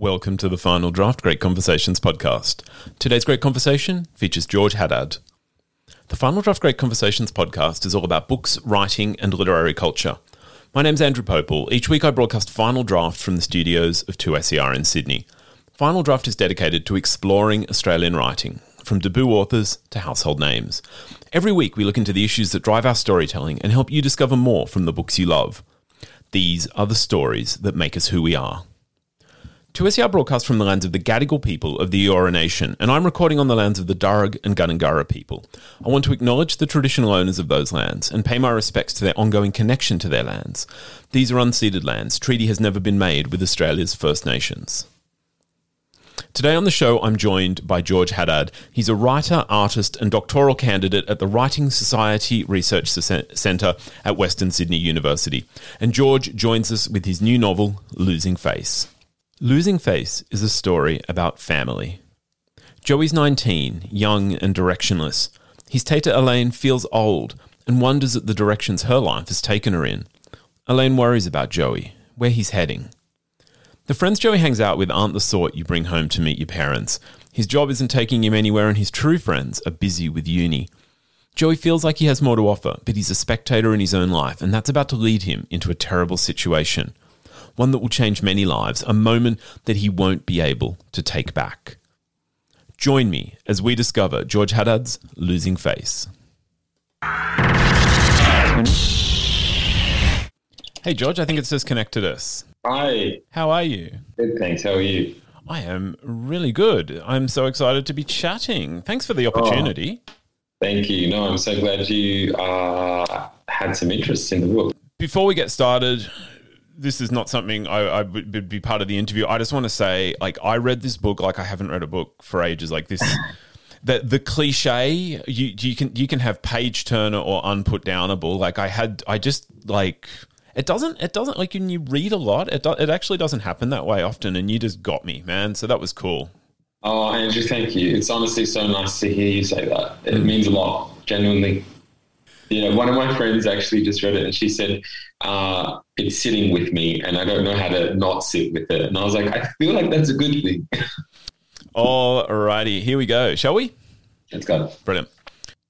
Welcome to the Final Draft Great Conversations podcast. Today's great conversation features George Haddad. The Final Draft Great Conversations podcast is all about books, writing, and literary culture. My name's Andrew Pople. Each week I broadcast Final Draft from the studios of 2SER in Sydney. Final Draft is dedicated to exploring Australian writing, from debut authors to household names. Every week we look into the issues that drive our storytelling and help you discover more from the books you love. These are the stories that make us who we are. 2SER broadcasts from the lands of the Gadigal people of the Eora Nation, and I'm recording on the lands of the Darug and Gundungurra people. I want to acknowledge the traditional owners of those lands and pay my respects to their ongoing connection to their lands. These are unceded lands. Treaty has never been made with Australia's First Nations. Today on the show, I'm joined by George Haddad. He's a writer, artist, and doctoral candidate at the Writing Society Research Centre at Western Sydney University. And George joins us with his new novel, Losing Face. Losing Face is a story about family. Joey's 19, young and directionless. His Tata Elaine feels old and wonders at the directions her life has taken her in. Elaine worries about Joey, where he's heading. The friends Joey hangs out with aren't the sort you bring home to meet your parents. His job isn't taking him anywhere, and his true friends are busy with uni. Joey feels like he has more to offer, but he's a spectator in his own life, and that's about to lead him into a terrible situation one that will change many lives, a moment that he won't be able to take back. Join me as we discover George Haddad's losing face. Hey, George, I think it's disconnected us. Hi. How are you? Good, thanks. How are you? I am really good. I'm so excited to be chatting. Thanks for the opportunity. Oh, thank you. No, I'm so glad you uh, had some interest in the book. Before we get started, this is not something I, I, would be part of the interview. I just want to say, like, I read this book like I haven't read a book for ages. Like this, the the cliche you you can you can have page turner or unput downable. Like I had, I just like it doesn't it doesn't like when you read a lot, it do, it actually doesn't happen that way often. And you just got me, man. So that was cool. Oh, Andrew, thank you. It's honestly so nice to hear you say that. It means a lot, genuinely. Yeah, one of my friends actually just read it and she said, uh, it's sitting with me and I don't know how to not sit with it. And I was like, I feel like that's a good thing. All righty, here we go. Shall we? Let's go. Brilliant.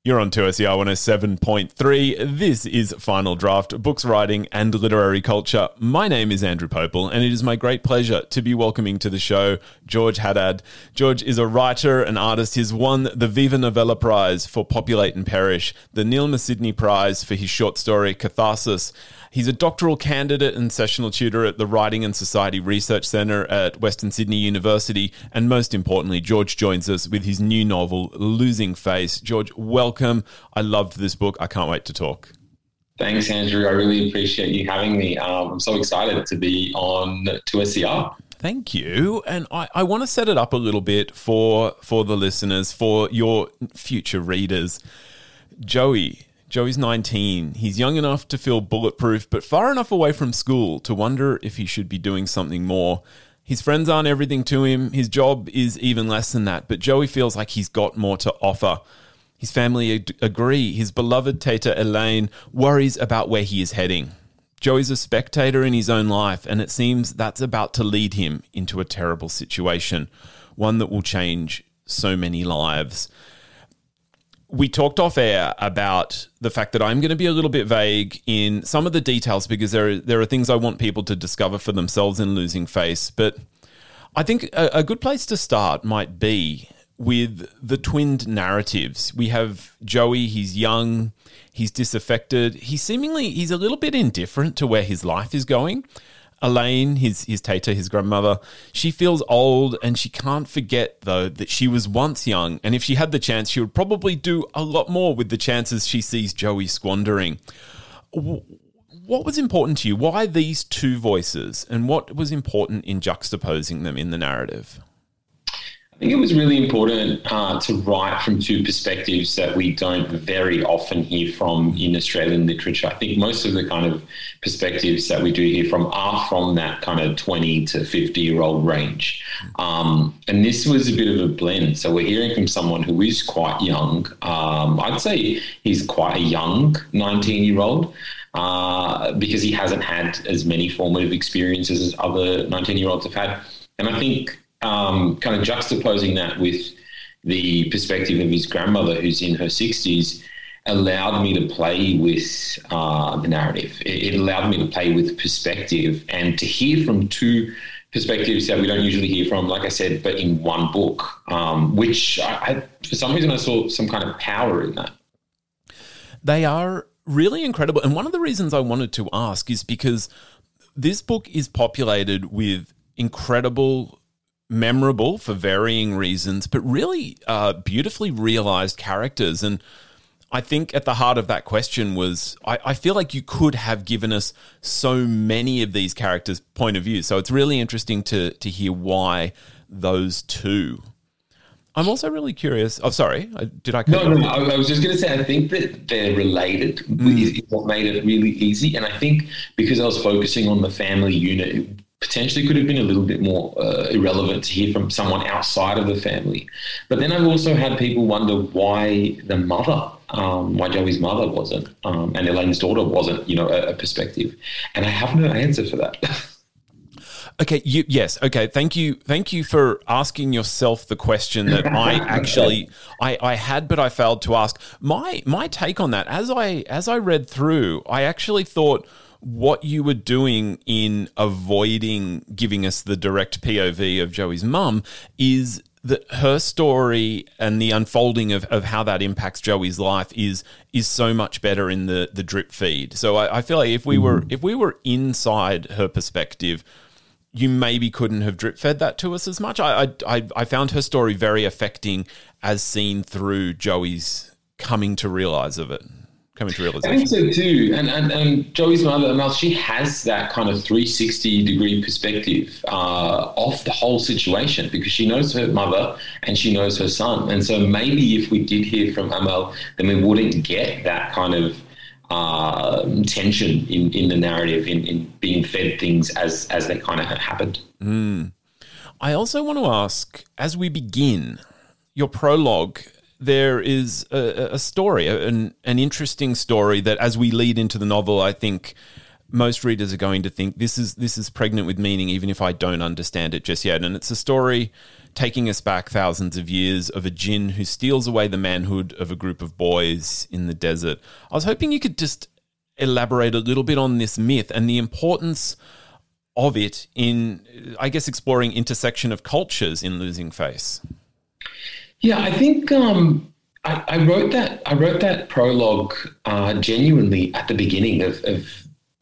You're on 2SER 107.3. This is Final Draft, Books, Writing, and Literary Culture. My name is Andrew Pople, and it is my great pleasure to be welcoming to the show George Haddad. George is a writer and artist. He's won the Viva Novella Prize for Populate and Perish, the Neilma Sidney Prize for his short story Catharsis, He's a doctoral candidate and sessional tutor at the Writing and Society Research Centre at Western Sydney University. And most importantly, George joins us with his new novel, Losing Face. George, welcome. I loved this book. I can't wait to talk. Thanks, Andrew. I really appreciate you having me. Um, I'm so excited to be on 2SER. Thank you. And I, I want to set it up a little bit for for the listeners, for your future readers. Joey, Joey's 19. He's young enough to feel bulletproof, but far enough away from school to wonder if he should be doing something more. His friends aren't everything to him. His job is even less than that, but Joey feels like he's got more to offer. His family ag- agree. His beloved Tata Elaine worries about where he is heading. Joey's a spectator in his own life, and it seems that's about to lead him into a terrible situation, one that will change so many lives we talked off air about the fact that I'm going to be a little bit vague in some of the details because there are, there are things I want people to discover for themselves in losing face. But I think a, a good place to start might be with the twinned narratives. We have Joey, he's young, he's disaffected, he's seemingly he's a little bit indifferent to where his life is going. Elaine, his his Tata, his grandmother, she feels old and she can't forget though that she was once young and if she had the chance she would probably do a lot more with the chances she sees Joey squandering. What was important to you? Why these two voices and what was important in juxtaposing them in the narrative? I think it was really important uh, to write from two perspectives that we don't very often hear from in Australian literature. I think most of the kind of perspectives that we do hear from are from that kind of 20 to 50 year old range. Um, and this was a bit of a blend. So we're hearing from someone who is quite young. Um, I'd say he's quite a young 19 year old. Uh, because he hasn't had as many formative experiences as other 19 year olds have had And I think um, kind of juxtaposing that with the perspective of his grandmother, who's in her 60s, allowed me to play with uh, the narrative. It, it, allowed me to play with perspective and to hear from two perspectives that we don't usually hear from, like I said, but in one book, um, which I, I, for some reason I saw some kind of power in that. They are really incredible. And one of the reasons I wanted to ask is because this book is populated with incredible memorable for varying reasons, but really uh, beautifully realized characters. And I think at the heart of that question was I, I, feel like you could have given us so many of these characters' point of view. So it's really interesting to to hear why those two. I'm also really curious. Oh, sorry, did I? No, no, I was just going to say I think that they're related. Mm. Is what made it really easy, and I think because I was focusing on the family unit, potentially could have been a little bit more uh, irrelevant to hear from someone outside of the family. But then I've also had people wonder why the mother, um, why Joey's mother wasn't, um, and Elaine's daughter wasn't, you know, a, a perspective. And I have no answer for that. Okay. You, yes. Okay. Thank you. Thank you for asking yourself the question that I actually I, I had, but I failed to ask. My my take on that, as I as I read through, I actually thought what you were doing in avoiding giving us the direct POV of Joey's mum is that her story and the unfolding of, of how that impacts Joey's life is is so much better in the the drip feed. So I, I feel like if we were mm-hmm. if we were inside her perspective, you maybe couldn't have drip fed that to us as much. I I I found her story very affecting as seen through Joey's coming to realize of it coming to realization. I think so too. And, and, and Joey's mother, Mel, she has that kind of 360 degree perspective uh, of the whole situation because she knows her mother and she knows her son. And so maybe if we did hear from Amal, then we wouldn't get that kind of uh, tension in, in the narrative, in, in being fed things as, as they kind of have happened. Mm. I also want to ask, as we begin, your prologue there is a, a story, an, an interesting story that, as we lead into the novel, I think most readers are going to think this is this is pregnant with meaning, even if I don't understand it just yet. And it's a story taking us back thousands of years of a jinn who steals away the manhood of a group of boys in the desert. I was hoping you could just elaborate a little bit on this myth and the importance of it in, I guess, exploring intersection of cultures in Losing Face. Yeah, I think um, I, I, wrote that. I wrote that prologue uh, genuinely at the beginning of, of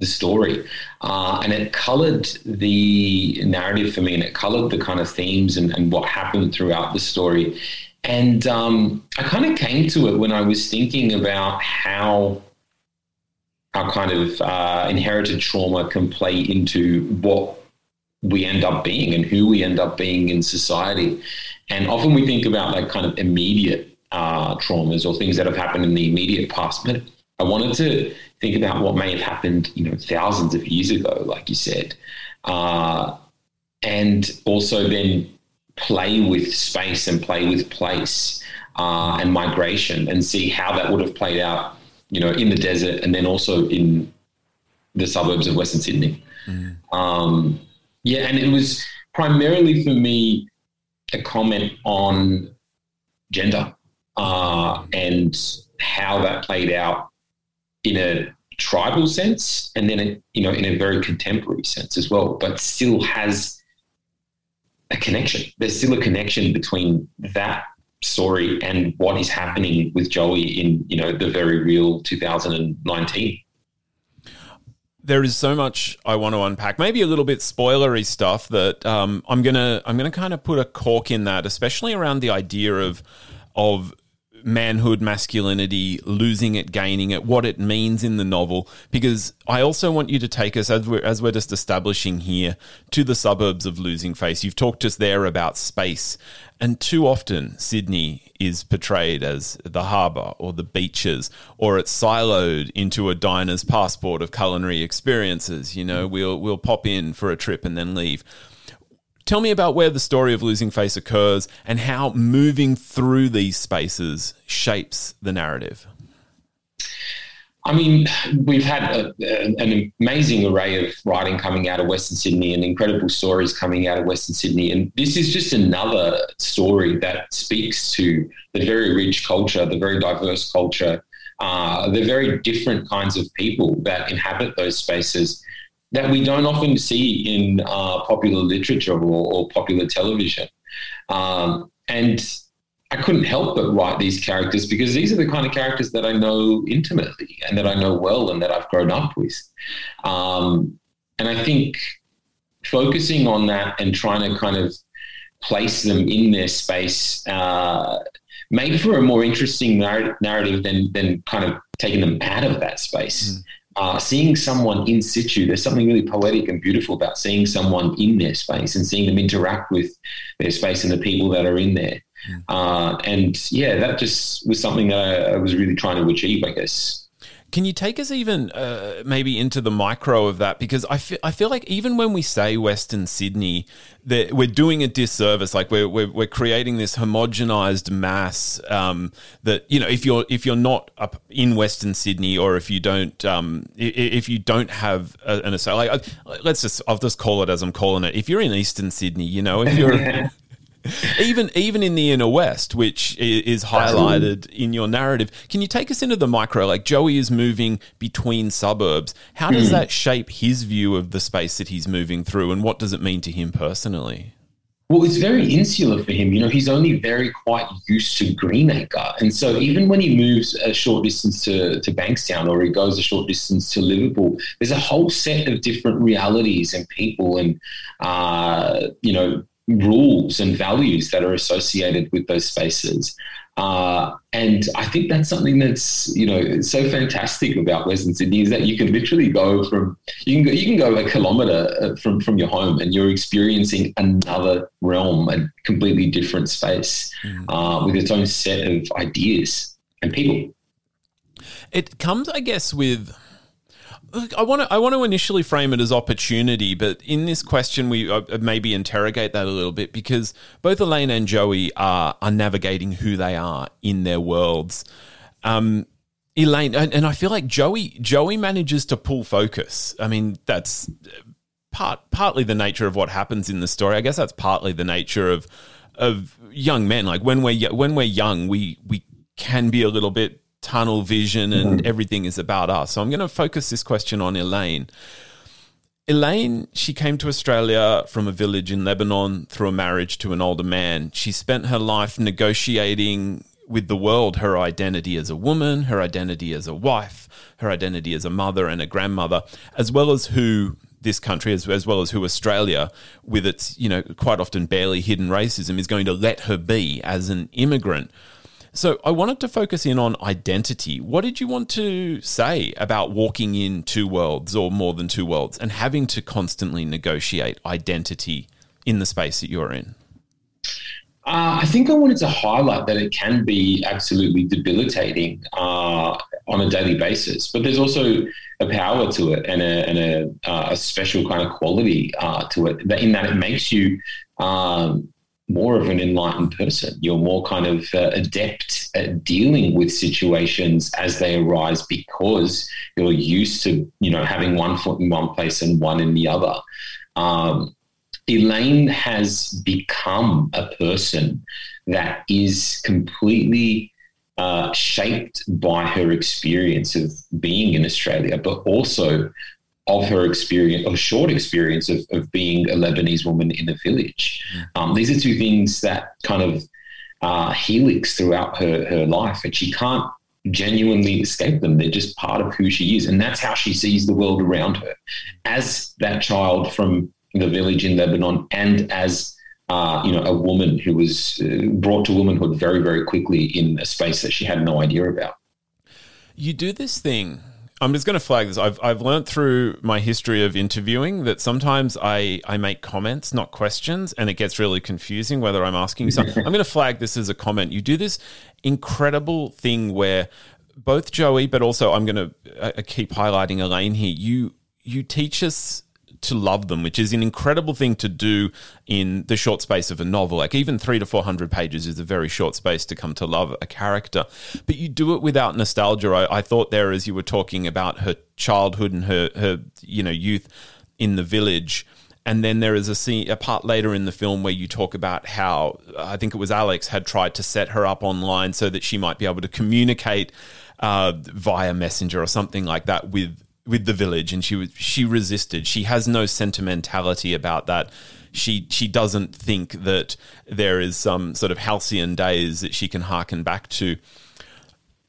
the story, uh, and it coloured the narrative for me, and it coloured the kind of themes and, and what happened throughout the story. And um, I kind of came to it when I was thinking about how our kind of uh, inherited trauma can play into what we end up being and who we end up being in society. And often we think about like kind of immediate uh, traumas or things that have happened in the immediate past. But I wanted to think about what may have happened, you know, thousands of years ago, like you said, uh, and also then play with space and play with place uh, and migration and see how that would have played out, you know, in the desert and then also in the suburbs of Western Sydney. Mm. Um, yeah, and it was primarily for me a comment on gender uh, and how that played out in a tribal sense, and then you know in a very contemporary sense as well, but still has a connection. There's still a connection between that story and what is happening with Joey in you know the very real 2019 there is so much I want to unpack. Maybe a little bit spoilery stuff that um, I'm gonna I'm gonna kind of put a cork in that, especially around the idea of of manhood, masculinity, losing it, gaining it, what it means in the novel. Because I also want you to take us, as we're, as we're just establishing here, to the suburbs of Losing Face. You've talked us there about space. And too often, Sydney is portrayed as the harbour or the beaches, or it's siloed into a diner's passport of culinary experiences. You know, we'll, we'll pop in for a trip and then leave. Tell me about where the story of Losing Face occurs and how moving through these spaces shapes the narrative. I mean, we've had a, a, an amazing array of writing coming out of Western Sydney and incredible stories coming out of Western Sydney. And this is just another story that speaks to the very rich culture, the very diverse culture, uh, the very different kinds of people that inhabit those spaces that we don't often see in uh, popular literature or, or popular television. Um, and I couldn't help but write these characters because these are the kind of characters that I know intimately and that I know well and that I've grown up with. Um, and I think focusing on that and trying to kind of place them in their space uh, made for a more interesting narrative than, than kind of taking them out of that space. Mm. Uh, seeing someone in situ, there's something really poetic and beautiful about seeing someone in their space and seeing them interact with their space and the people that are in there. Uh, and yeah, that just was something that I, I, was really trying to achieve, I guess. Can you take us even uh, maybe into the micro of that? Because I feel, I feel like even when we say Western Sydney, that we're doing a disservice. Like we're, we're, we're creating this homogenized mass um, that you know if you're if you're not up in Western Sydney or if you don't um, if you don't have an asylum, like let's just I'll just call it as I'm calling it. If you're in Eastern Sydney, you know if you're even even in the inner west, which is highlighted in your narrative, can you take us into the micro? Like Joey is moving between suburbs. How does mm. that shape his view of the space that he's moving through, and what does it mean to him personally? Well, it's very insular for him. You know, he's only very quite used to Greenacre. And so even when he moves a short distance to, to Bankstown or he goes a short distance to Liverpool, there's a whole set of different realities and people and, uh, you know, rules and values that are associated with those spaces. Uh, and I think that's something that's you know so fantastic about Western Sydney is that you can literally go from you can go, you can go a kilometre uh, from from your home and you're experiencing another realm, a completely different space mm. uh, with its own set of ideas and people. It comes, I guess, with I want to I want to initially frame it as opportunity, but in this question we uh, maybe interrogate that a little bit because both Elaine and Joey are are navigating who they are in their worlds. Um, Elaine and, and I feel like Joey Joey manages to pull focus. I mean, that's part partly the nature of what happens in the story. I guess that's partly the nature of of young men. Like when we're when we're young, we we can be a little bit tunnel vision and mm-hmm. everything is about us. So I'm going to focus this question on Elaine. Elaine, she came to Australia from a village in Lebanon through a marriage to an older man. She spent her life negotiating with the world her identity as a woman, her identity as a wife, her identity as a mother and a grandmother, as well as who this country, as, as well as who Australia, with its, you know, quite often barely hidden racism, is going to let her be as an immigrant. So I wanted to focus in on identity. What did you want to say about walking in two worlds or more than two worlds and having to constantly negotiate identity in the space that you're in? Uh, I think I wanted to highlight that it can be absolutely debilitating uh, on a daily basis, but there's also a power to it and a, and a, uh, a special kind of quality uh, to it in that it makes you um, more of an enlightened person. You're more kind of uh, adept at dealing with situations as they arise because you're used to, you know, having one foot in one place and one in the other. Um, Elaine has become a person that is completely uh, shaped by her experience of being in Australia, but also of her experience, or short experience of, of being a Lebanese woman in a village. Um, these are two things that kind of uh, helix throughout her, her life, and she can't genuinely escape them. They're just part of who she is. And that's how she sees the world around her as that child from the village in Lebanon and as uh, you know, a woman who was uh, brought to womanhood very, very quickly in a space that she had no idea about. You do this thing I'm just going to flag this. I've I've learned through my history of interviewing that sometimes I I make comments, not questions, and it gets really confusing whether I'm asking you something. I'm going to flag this as a comment. You do this incredible thing where both Joey, but also I'm going to uh, keep highlighting Elaine here. You you teach us to love them, which is an incredible thing to do in the short space of a novel. Like even three to four hundred pages is a very short space to come to love a character, but you do it without nostalgia. I, I thought there, as you were talking about her childhood and her her you know youth in the village. And then there is a scene, a part later in the film where you talk about how I think it was Alex had tried to set her up online so that she might be able to communicate uh, via messenger or something like that with with the village, and she was she resisted. She has no sentimentality about that. She she doesn't think that there is some sort of halcyon days that she can harken back to.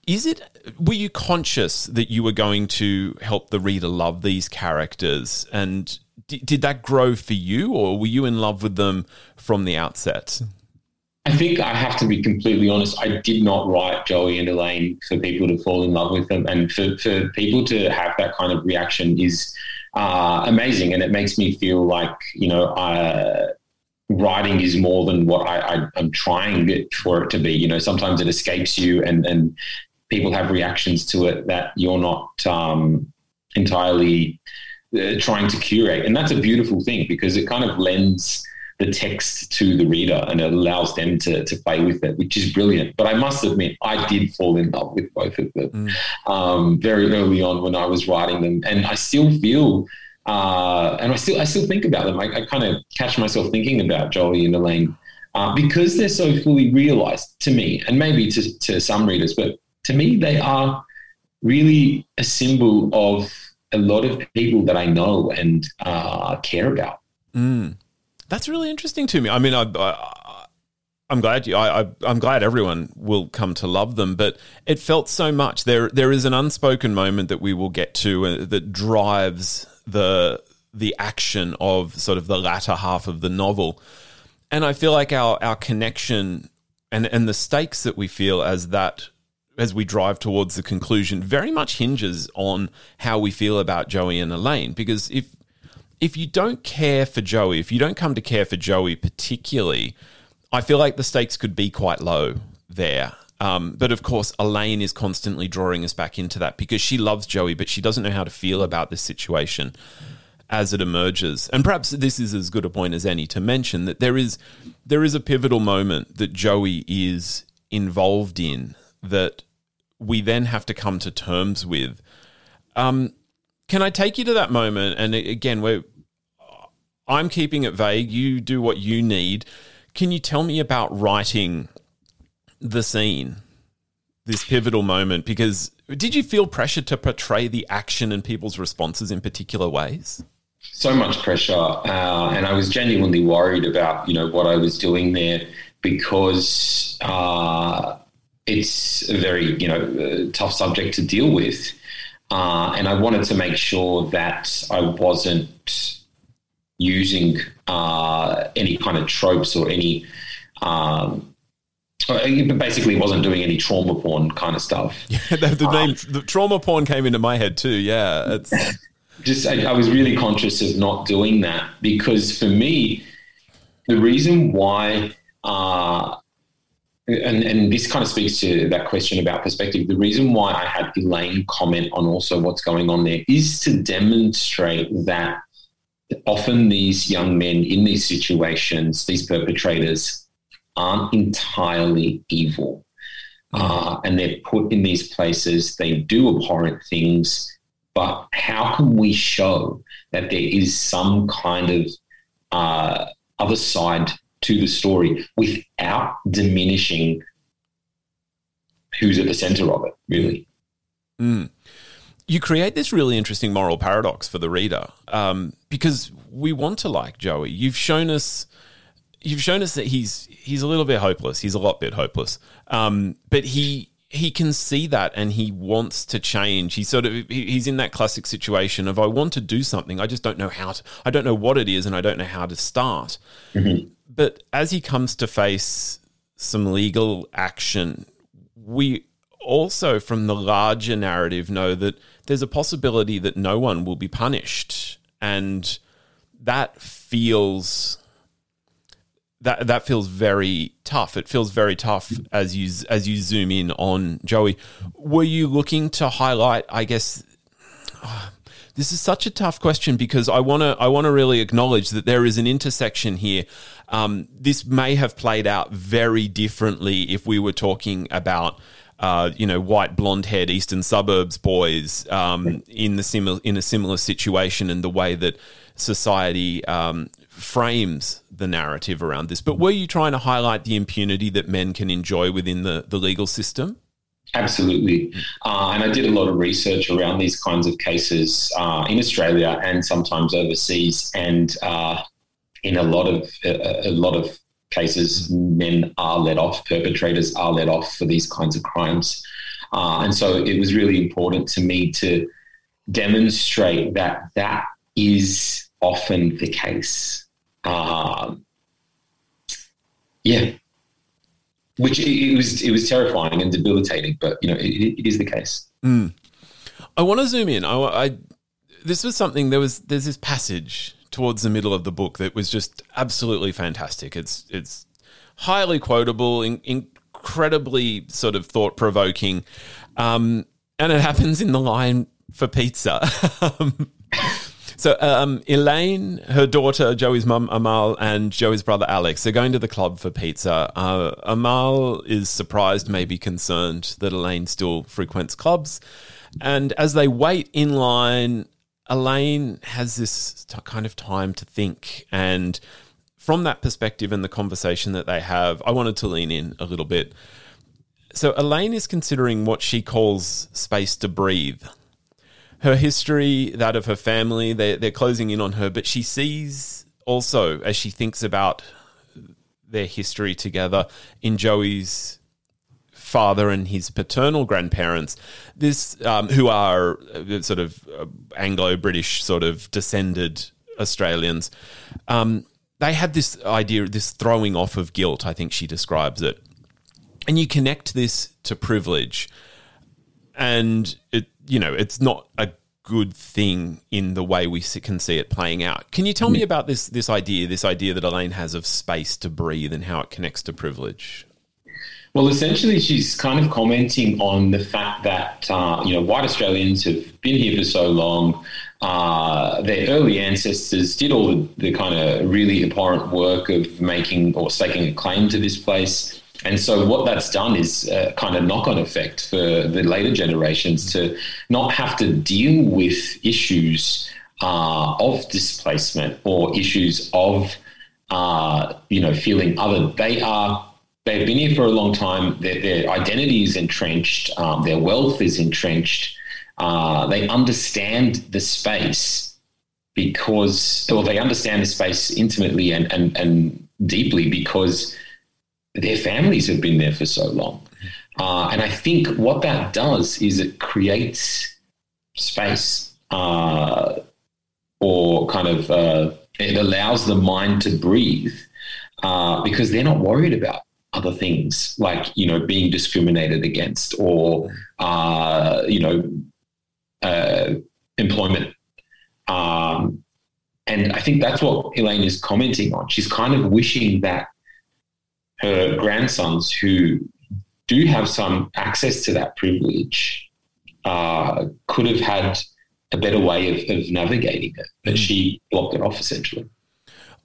Is it? Were you conscious that you were going to help the reader love these characters, and did, did that grow for you, or were you in love with them from the outset? I think I have to be completely honest. I did not write Joey and Elaine for people to fall in love with them, and for, for people to have that kind of reaction is uh, amazing, and it makes me feel like you know, uh, writing is more than what I, am trying it for it to be. You know, sometimes it escapes you, and and people have reactions to it that you're not um, entirely uh, trying to curate, and that's a beautiful thing because it kind of lends the text to the reader and it allows them to, to play with it, which is brilliant. But I must admit, I did fall in love with both of them mm. um, very early on when I was writing them. And I still feel, uh, and I still, I still think about them. I, I kind of catch myself thinking about Joey and Elaine uh, because they're so fully realized to me and maybe to, to some readers, but to me, they are really a symbol of a lot of people that I know and uh, care about. Mm. That's really interesting to me. I mean, I, I I'm glad you. I, am glad everyone will come to love them, but it felt so much. There, there is an unspoken moment that we will get to uh, that drives the the action of sort of the latter half of the novel, and I feel like our our connection and and the stakes that we feel as that as we drive towards the conclusion very much hinges on how we feel about Joey and Elaine. Because if if you don't care for Joey, if you don't come to care for Joey particularly, I feel like the stakes could be quite low there. Um, but of course, Elaine is constantly drawing us back into that because she loves Joey, but she doesn't know how to feel about this situation as it emerges. And perhaps this is as good a point as any to mention that there is there is a pivotal moment that Joey is involved in that we then have to come to terms with. Um, can I take you to that moment? And again, we're I'm keeping it vague. You do what you need. Can you tell me about writing the scene, this pivotal moment? Because did you feel pressure to portray the action and people's responses in particular ways? So much pressure, uh, and I was genuinely worried about you know what I was doing there because uh, it's a very you know uh, tough subject to deal with. Uh, and I wanted to make sure that I wasn't using uh, any kind of tropes or any, um, basically wasn't doing any trauma porn kind of stuff. Yeah, the, the name the trauma porn came into my head too. Yeah, it's just I, I was really conscious of not doing that because for me, the reason why uh, and, and this kind of speaks to that question about perspective. The reason why I had Elaine comment on also what's going on there is to demonstrate that often these young men in these situations, these perpetrators, aren't entirely evil. Uh, and they're put in these places, they do abhorrent things, but how can we show that there is some kind of uh, other side to the story without diminishing who's at the center of it, really. Mm. You create this really interesting moral paradox for the reader um, because we want to like Joey. You've shown us. You've shown us that he's he's a little bit hopeless. He's a lot bit hopeless, um, but he he can see that and he wants to change. He's sort of he's in that classic situation of I want to do something, I just don't know how to. I don't know what it is, and I don't know how to start. Mm-hmm. But as he comes to face some legal action, we also, from the larger narrative, know that there's a possibility that no one will be punished. And that feels that that feels very tough. It feels very tough as you as you zoom in on Joey. Were you looking to highlight, I guess, This is such a tough question because I want to I want to really acknowledge that there is an intersection here. Um, this may have played out very differently if we were talking about. Uh, you know, white, blonde-haired eastern suburbs boys um, in the similar in a similar situation, and the way that society um, frames the narrative around this. But were you trying to highlight the impunity that men can enjoy within the, the legal system? Absolutely. Uh, and I did a lot of research around these kinds of cases uh, in Australia and sometimes overseas. And uh, in a lot of a, a, lot of cases, men are let off. Perpetrators are let off for these kinds of crimes. Uh, and so it was really important to me to demonstrate that that is often the case. Um, yeah, which it, was it was terrifying and debilitating, but you know it, it is the case. Mm. I want to zoom in. I, I this was something there was there's this passage towards the middle of the book that was just absolutely fantastic. It's it's highly quotable, in, incredibly sort of thought provoking, um, and it happens in the line for pizza. So um, Elaine, her daughter, Joey's mum Amal, and Joey's brother Alex, they're going to the club for pizza. Uh, Amal is surprised, maybe concerned that Elaine still frequents clubs. And as they wait in line, Elaine has this t- kind of time to think. And from that perspective and the conversation that they have, I wanted to lean in a little bit. So Elaine is considering what she calls space to breathe her history, that of her family, they're, they're closing in on her, but she sees also, as she thinks about their history together, in Joey's father and his paternal grandparents, this um, who are uh, sort of uh, Anglo-British sort of descended Australians. Um, they had this idea, this throwing off of guilt. I think she describes it, and you connect this to privilege, and it you know, it's not a good thing in the way we can see it playing out. Can you tell me about this this idea, this idea that Elaine has of space to breathe and how it connects to privilege? Well, essentially, she's kind of commenting on the fact that uh, you know white Australians have been here for so long. Uh, their early ancestors did all the, the kind of really abhorrent work of making or staking a claim to this place. And so, what that's done is kind of knock on effect for the later generations to not have to deal with issues uh, of displacement or issues of, uh, you know, feeling other. They are. They've been here for a long time. Their, their identity is entrenched. Um, their wealth is entrenched. Uh, they understand the space because, or they understand the space intimately and, and, and deeply because their families have been there for so long. Uh, and I think what that does is it creates space uh, or kind of uh, it allows the mind to breathe uh, because they're not worried about other things like you know being discriminated against or uh, you know uh, employment um, and I think that's what Elaine is commenting on. She's kind of wishing that her grandsons who do have some access to that privilege uh, could have had a better way of, of navigating it, but mm. she blocked it off essentially.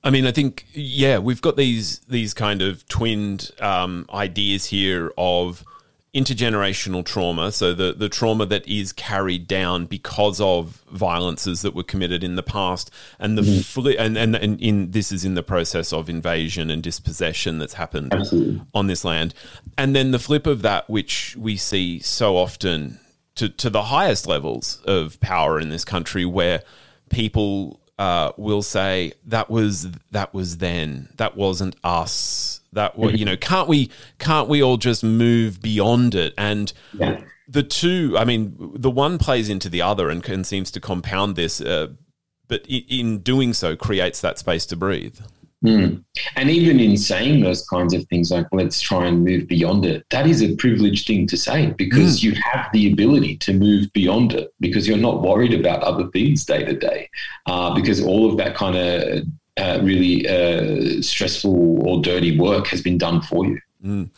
I mean, I think yeah, we've got these these kind of twinned um, ideas here of intergenerational trauma, so the, the trauma that is carried down because of violences that were committed in the past, and the mm-hmm. fli- and, and, and in this is in the process of invasion and dispossession that's happened Absolutely. on this land, and then the flip of that, which we see so often to to the highest levels of power in this country, where people uh, will say that was that was then that wasn't us that mm-hmm. you know can't we can't we all just move beyond it and yeah. the two i mean the one plays into the other and, and seems to compound this uh, but in doing so creates that space to breathe Mm. And even in saying those kinds of things like, let's try and move beyond it, that is a privileged thing to say because mm. you have the ability to move beyond it because you're not worried about other things day to day. Uh, because all of that kind of uh, really uh, stressful or dirty work has been done for you. Mm.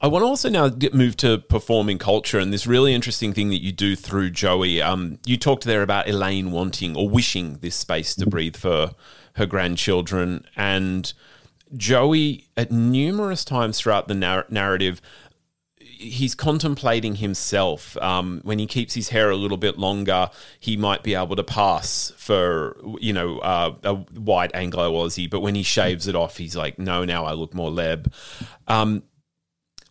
I want to also now get, move to performing culture and this really interesting thing that you do through Joey. Um, you talked there about Elaine wanting or wishing this space to breathe for her grandchildren, and Joey at numerous times throughout the nar- narrative he's contemplating himself. Um, when he keeps his hair a little bit longer, he might be able to pass for you know uh, a white Anglo Aussie. But when he shaves it off, he's like, no, now I look more leb. Um,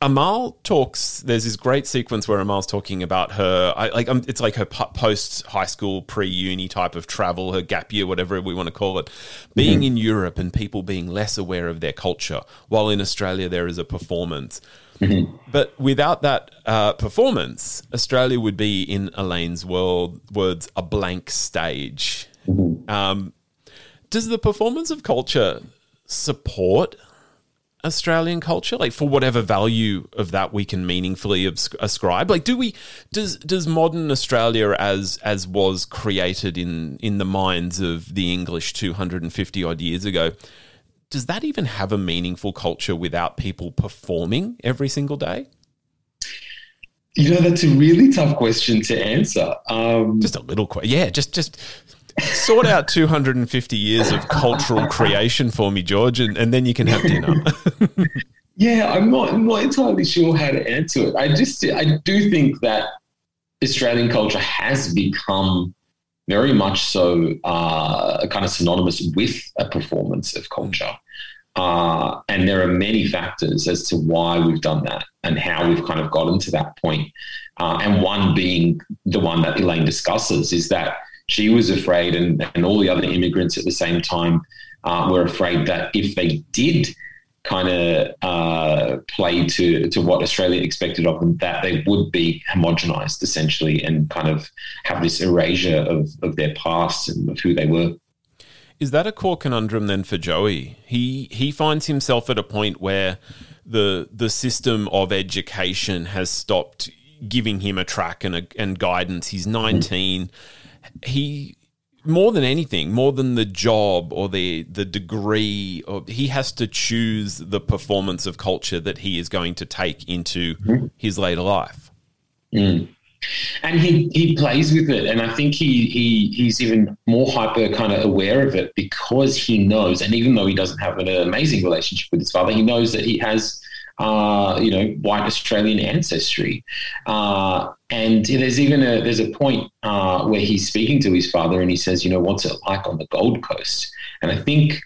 Amal talks. There's this great sequence where Amal's talking about her. I, like um, it's like her post high school, pre uni type of travel, her gap year, whatever we want to call it, being mm-hmm. in Europe and people being less aware of their culture, while in Australia there is a performance. Mm-hmm. But without that uh, performance, Australia would be, in Elaine's world words, a blank stage. Mm-hmm. Um, does the performance of culture support Australian culture, like for whatever value of that we can meaningfully ascribe. Like, do we does does modern Australia as as was created in in the minds of the English two hundred and fifty odd years ago? Does that even have a meaningful culture without people performing every single day? You know, that's a really tough question to answer. Um, just a little question, yeah. Just just sort out 250 years of cultural creation for me, George, and, and then you can have dinner. yeah, I'm not, I'm not entirely sure how to answer it. I just, I do think that Australian culture has become very much so uh, kind of synonymous with a performance of culture. Uh, and there are many factors as to why we've done that and how we've kind of gotten to that point. Uh, and one being the one that Elaine discusses is that she was afraid, and, and all the other immigrants at the same time uh, were afraid that if they did kind of uh, play to to what Australia expected of them, that they would be homogenized essentially and kind of have this erasure of, of their past and of who they were. Is that a core conundrum then for Joey? He he finds himself at a point where the the system of education has stopped giving him a track and a, and guidance. He's 19. Mm he more than anything, more than the job or the the degree, or he has to choose the performance of culture that he is going to take into mm-hmm. his later life. Mm. And he, he plays with it, and I think he, he he's even more hyper kind of aware of it because he knows, and even though he doesn't have an amazing relationship with his father, he knows that he has uh, you know, white Australian ancestry. Uh, and there's even a there's a point uh, where he's speaking to his father and he says, you know, what's it like on the Gold Coast? And I think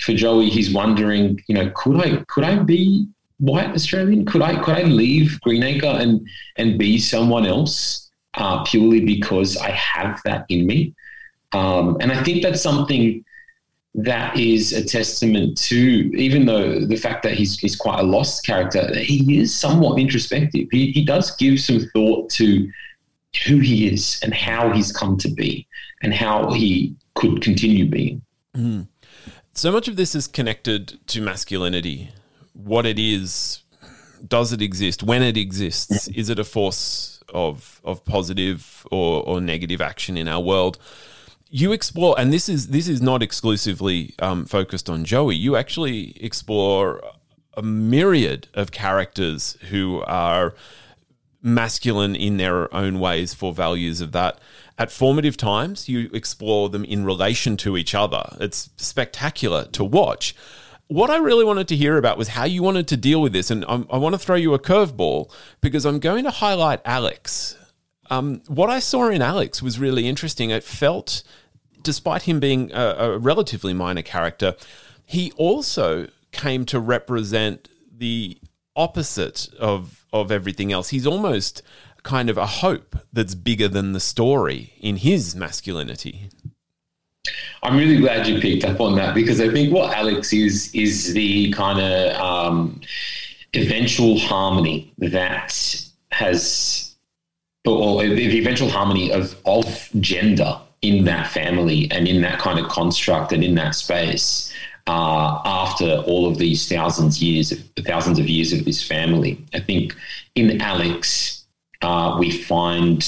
for Joey, he's wondering, you know, could I could I be white Australian? Could I could I leave Greenacre and and be someone else uh, purely because I have that in me? Um, and I think that's something that is a testament to, even though the fact that he's, he's quite a lost character, he is somewhat introspective. He, he does give some thought to who he is and how he's come to be and how he could continue being. Mm. So much of this is connected to masculinity. What it is, does it exist? When it exists, is it a force of of positive or, or negative action in our world? You explore, and this is this is not exclusively um, focused on Joey. You actually explore a myriad of characters who are masculine in their own ways for values of that. At formative times, you explore them in relation to each other. It's spectacular to watch. What I really wanted to hear about was how you wanted to deal with this. And I'm, i want to throw you a curveball because I'm going to highlight Alex. Um, what I saw in Alex was really interesting. It felt despite him being a, a relatively minor character, he also came to represent the opposite of of everything else. He's almost kind of a hope that's bigger than the story in his masculinity. I'm really glad you picked up on that because I think what Alex is is the kind of um, eventual harmony that has, or the eventual harmony of of gender in that family and in that kind of construct and in that space uh, after all of these thousands years of thousands of years of this family. I think in Alex uh, we find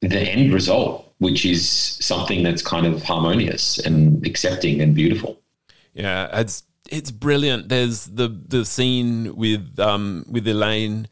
the end result, which is something that's kind of harmonious and accepting and beautiful. Yeah, it's it's brilliant. There's the the scene with um with Elaine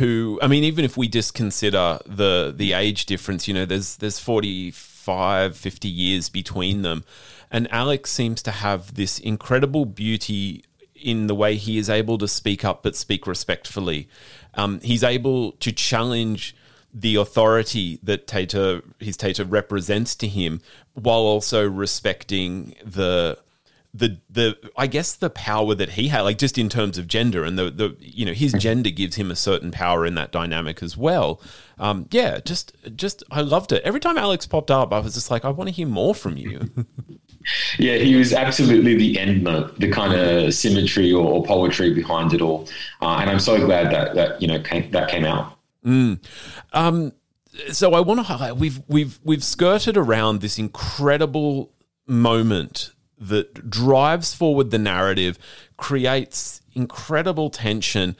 who I mean even if we just consider the the age difference, you know, there's there's 45 50 years between them. And Alex seems to have this incredible beauty in the way he is able to speak up but speak respectfully. Um, he's able to challenge the authority that Tata his Tata represents to him while also respecting the the the I guess the power that he had, like just in terms of gender and the the you know his gender gives him a certain power in that dynamic as well. Um, yeah, just just I loved it. Every time Alex popped up, I was just like, I want to hear more from you. yeah, he was absolutely the end note, the kind of symmetry or, or poetry behind it all, uh, and I'm so glad that that you know came, that came out. Mm. Um, so I want to highlight we've we've we've skirted around this incredible moment that drives forward the narrative, creates incredible tension.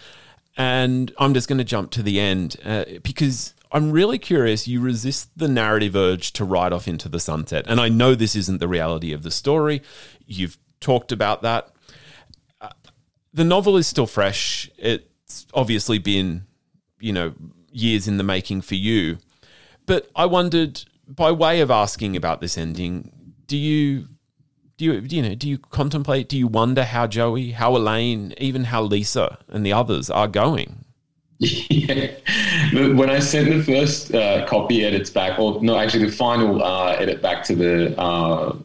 And I'm just going to jump to the end uh, because I'm really curious. You resist the narrative urge to ride off into the sunset. And I know this isn't the reality of the story. You've talked about that. Uh, the novel is still fresh. It's obviously been, you know, years in the making for you. But I wondered, by way of asking about this ending, do you do you you know do you contemplate do you wonder how joey how elaine even how lisa and the others are going yeah. when i sent the first uh, copy edits back or no actually the final uh, edit back to the uh,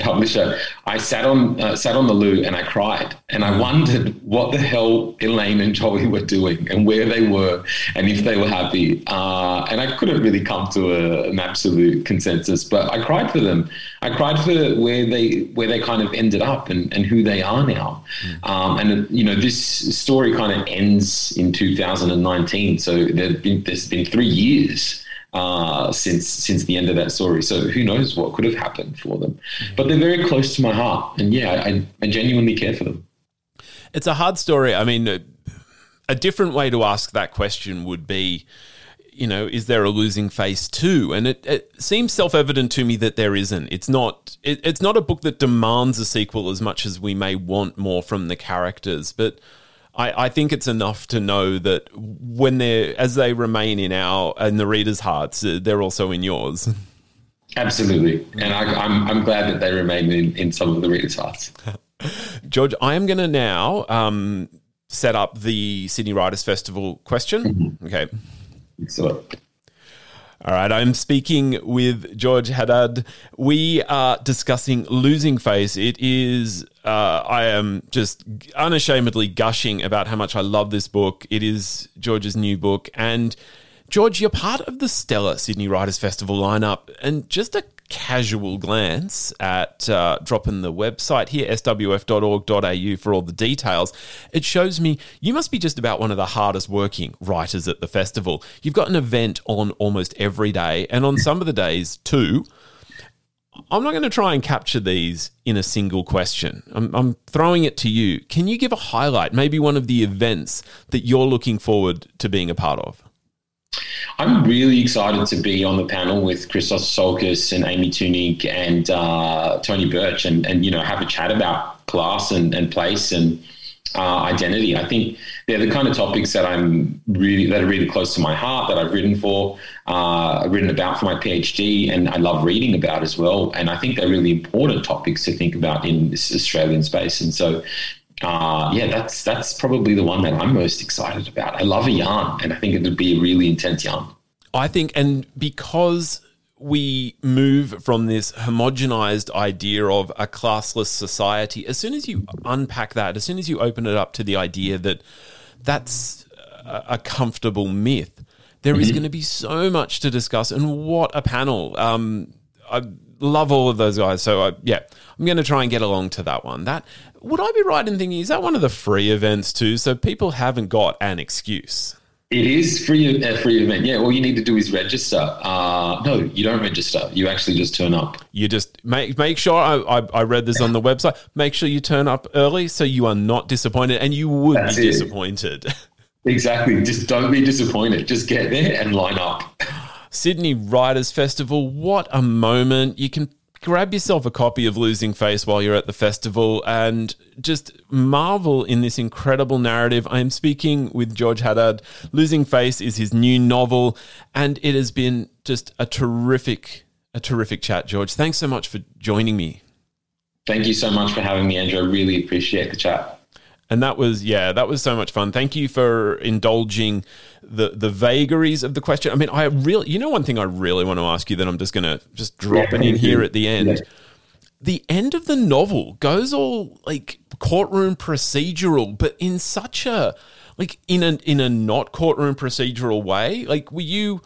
publisher, I sat on uh, sat on the loo and I cried, and I mm. wondered what the hell Elaine and Joey were doing and where they were, and if they were happy. Uh, and I couldn't really come to a, an absolute consensus, but I cried for them. I cried for where they where they kind of ended up and, and who they are now. Mm. Um, and you know, this story kind of ends in 2019, so there's been there's been three years uh, since since the end of that story. So who knows what could have happened for them? But they're very close to my heart, and yeah, I, I genuinely care for them. It's a hard story. I mean, a different way to ask that question would be. You know, is there a losing face too? And it, it seems self-evident to me that there isn't. It's not. It, it's not a book that demands a sequel as much as we may want more from the characters. But I, I think it's enough to know that when they're as they remain in our in the readers' hearts, uh, they're also in yours. Absolutely, and I, am I'm, I'm glad that they remain in, in some of the readers' hearts. George, I am going to now um, set up the Sydney Writers Festival question. Mm-hmm. Okay. Excellent. All right, I'm speaking with George Haddad. We are discussing Losing Face. It is, uh, I am just unashamedly gushing about how much I love this book. It is George's new book. And George, you're part of the stellar Sydney Writers Festival lineup. And just a casual glance at uh, dropping the website here, swf.org.au, for all the details, it shows me you must be just about one of the hardest working writers at the festival. You've got an event on almost every day, and on some of the days, too. I'm not going to try and capture these in a single question. I'm, I'm, throwing it to you. Can you give a highlight, maybe one of the events that you're looking forward to being a part of? I'm really excited to be on the panel with Christos Tsiolkas and Amy Thunig and uh, Tony Birch and, and, you know, have a chat about class and, and place and uh, identity. I think they're the kind of topics that I'm really, that are really close to my heart, that I've written for, uh, written about for my PhD, and I love reading about as well. And I think they're really important topics to think about in this Australian space. And so uh, yeah, that's that's probably the one that I'm most excited about. I love a yarn, and I think it would be a really intense yarn. I think, and because we move from this homogenized idea of a classless society, as soon as you unpack that, as soon as you open it up to the idea that that's a comfortable myth, there mm-hmm. is going to be so much to discuss. And what a panel! Um, I love all of those guys. So I, yeah, I'm going to try and get along to that one. That would I be right in thinking is that one of the free events too? So people haven't got an excuse. It is free a free event. Yeah, all you need to do is register. Uh, no, you don't register. You actually just turn up. You just make make sure. I, I, I read this on the website. Make sure you turn up early so you are not disappointed, and you would That's be it. disappointed. Exactly. Just don't be disappointed. Just get there and line up. Sydney Writers Festival. What a moment! You can grab yourself a copy of Losing Face while you're at the festival and just marvel in this incredible narrative. I am speaking with George Haddad. Losing Face is his new novel, and it has been just a terrific, a terrific chat, George. Thanks so much for joining me. Thank you so much for having me, Andrew. I really appreciate the chat. And that was yeah, that was so much fun. Thank you for indulging the the vagaries of the question. I mean, I really you know one thing I really want to ask you that I'm just going to just drop it in here at the end. The end of the novel goes all like courtroom procedural, but in such a like in a in a not courtroom procedural way. Like were you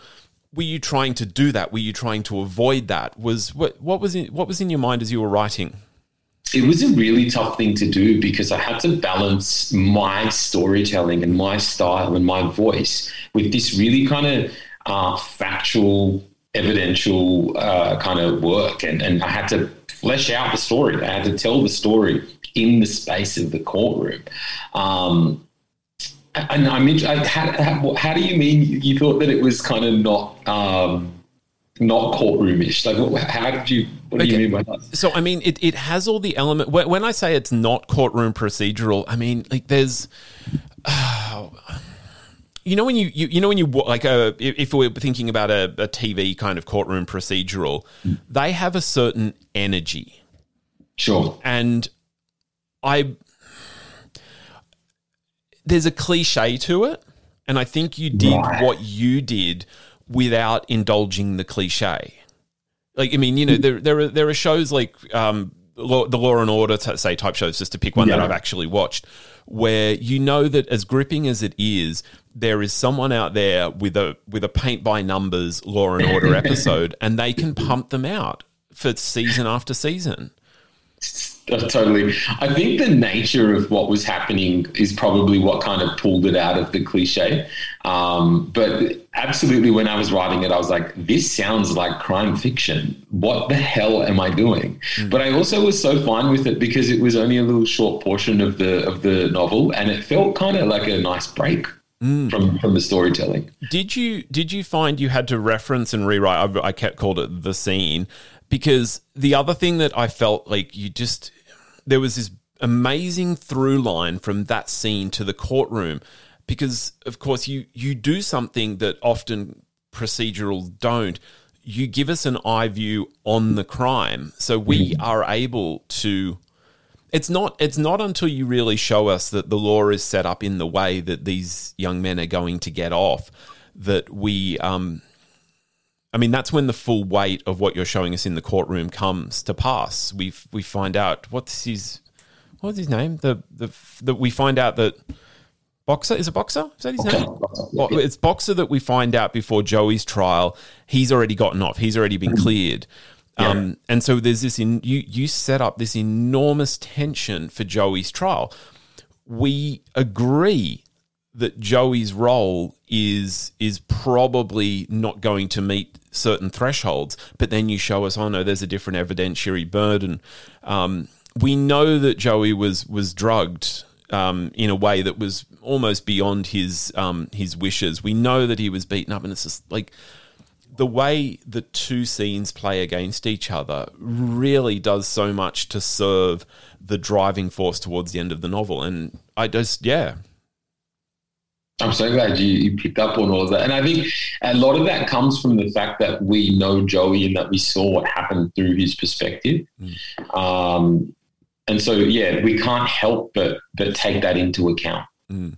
were you trying to do that? Were you trying to avoid that? Was what what was in, what was in your mind as you were writing? It was a really tough thing to do because I had to balance my storytelling and my style and my voice with this really kind of uh, factual, evidential uh, kind of work. And, and I had to flesh out the story. I had to tell the story in the space of the courtroom. Um, and I mean, how, how, how, do you mean you thought that it was kind of not um, not courtroomish? Like, how did you? What do you mean by that? So, I mean, it, it has all the element. When I say it's not courtroom procedural, I mean like there's. Uh, you know when you, you you know when you like a uh, if we're thinking about a, a TV kind of courtroom procedural, mm. they have a certain energy. Sure. And I there's a cliche to it, and I think you did right. what you did without indulging the cliche. Like, I mean, you know, there there are there are shows like um, law, the Law and Order, say type shows, just to pick one yeah. that I've actually watched, where you know that as gripping as it is, there is someone out there with a with a paint by numbers Law and Order episode, and they can pump them out for season after season. Totally. I think the nature of what was happening is probably what kind of pulled it out of the cliche. Um, but absolutely, when I was writing it, I was like, this sounds like crime fiction. What the hell am I doing? Mm. But I also was so fine with it because it was only a little short portion of the of the novel, and it felt kind of like a nice break. Mm. From from the storytelling, did you did you find you had to reference and rewrite? I, I kept called it the scene because the other thing that I felt like you just there was this amazing through line from that scene to the courtroom because of course you you do something that often procedurals don't. You give us an eye view on the crime. So we are able to it's not it's not until you really show us that the law is set up in the way that these young men are going to get off that we um I mean, that's when the full weight of what you're showing us in the courtroom comes to pass. We we find out what's his what's his name. The the that we find out that boxer is a boxer. Is that his name? Well, it's boxer that we find out before Joey's trial. He's already gotten off. He's already been cleared. Yeah. Um, and so there's this in you you set up this enormous tension for Joey's trial. We agree that Joey's role is is probably not going to meet certain thresholds, but then you show us, oh no, there's a different evidentiary burden. Um, we know that Joey was was drugged um, in a way that was almost beyond his um, his wishes. We know that he was beaten up, and it's just like the way the two scenes play against each other really does so much to serve the driving force towards the end of the novel. And I just, yeah, I'm so glad you, you picked up on all of that. And I think a lot of that comes from the fact that we know Joey and that we saw what happened through his perspective. Mm. Um, and so, yeah, we can't help but but take that into account. Mm.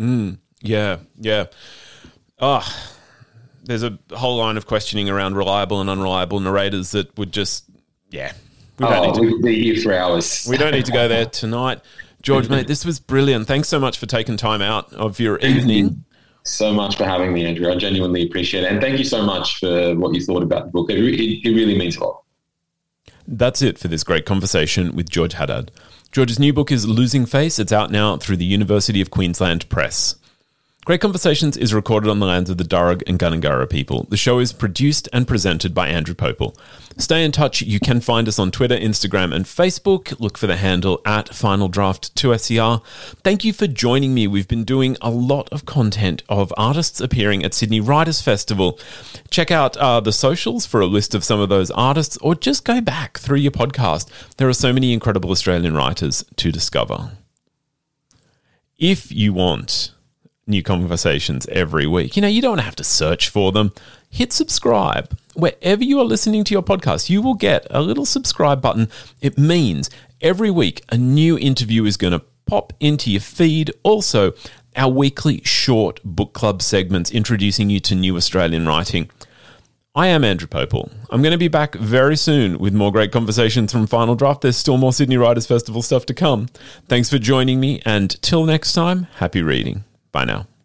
Mm. Yeah, yeah. Ah, oh, there's a whole line of questioning around reliable and unreliable narrators that would just, yeah. We don't oh, need to, we'd be here for hours. we don't need to go there tonight. George, mate, this was brilliant. Thanks so much for taking time out of your evening. so much for having me, Andrew. I genuinely appreciate it. And thank you so much for what you thought about the book. It, it, it really means a lot. That's it for this great conversation with George Haddad. George's new book is Losing Face. It's out now through the University of Queensland Press. Great Conversations is recorded on the lands of the Darug and Gundungurra people. The show is produced and presented by Andrew Pople. Stay in touch. You can find us on Twitter, Instagram, and Facebook. Look for the handle at Final Draft 2SER. Thank you for joining me. We've been doing a lot of content of artists appearing at Sydney Writers Festival. Check out uh, the socials for a list of some of those artists, or just go back through your podcast. There are so many incredible Australian writers to discover. If you want new conversations every week. You know, you don't have to search for them. Hit subscribe. Wherever you are listening to your podcast, you will get a little subscribe button. It means every week a new interview is going to pop into your feed. Also, our weekly short book club segments introducing you to new Australian writing. I am Andrew Pople. I'm going to be back very soon with more great conversations from Final Draft. There's still more Sydney Writers Festival stuff to come. Thanks for joining me, and till next time, happy reading. Bye now.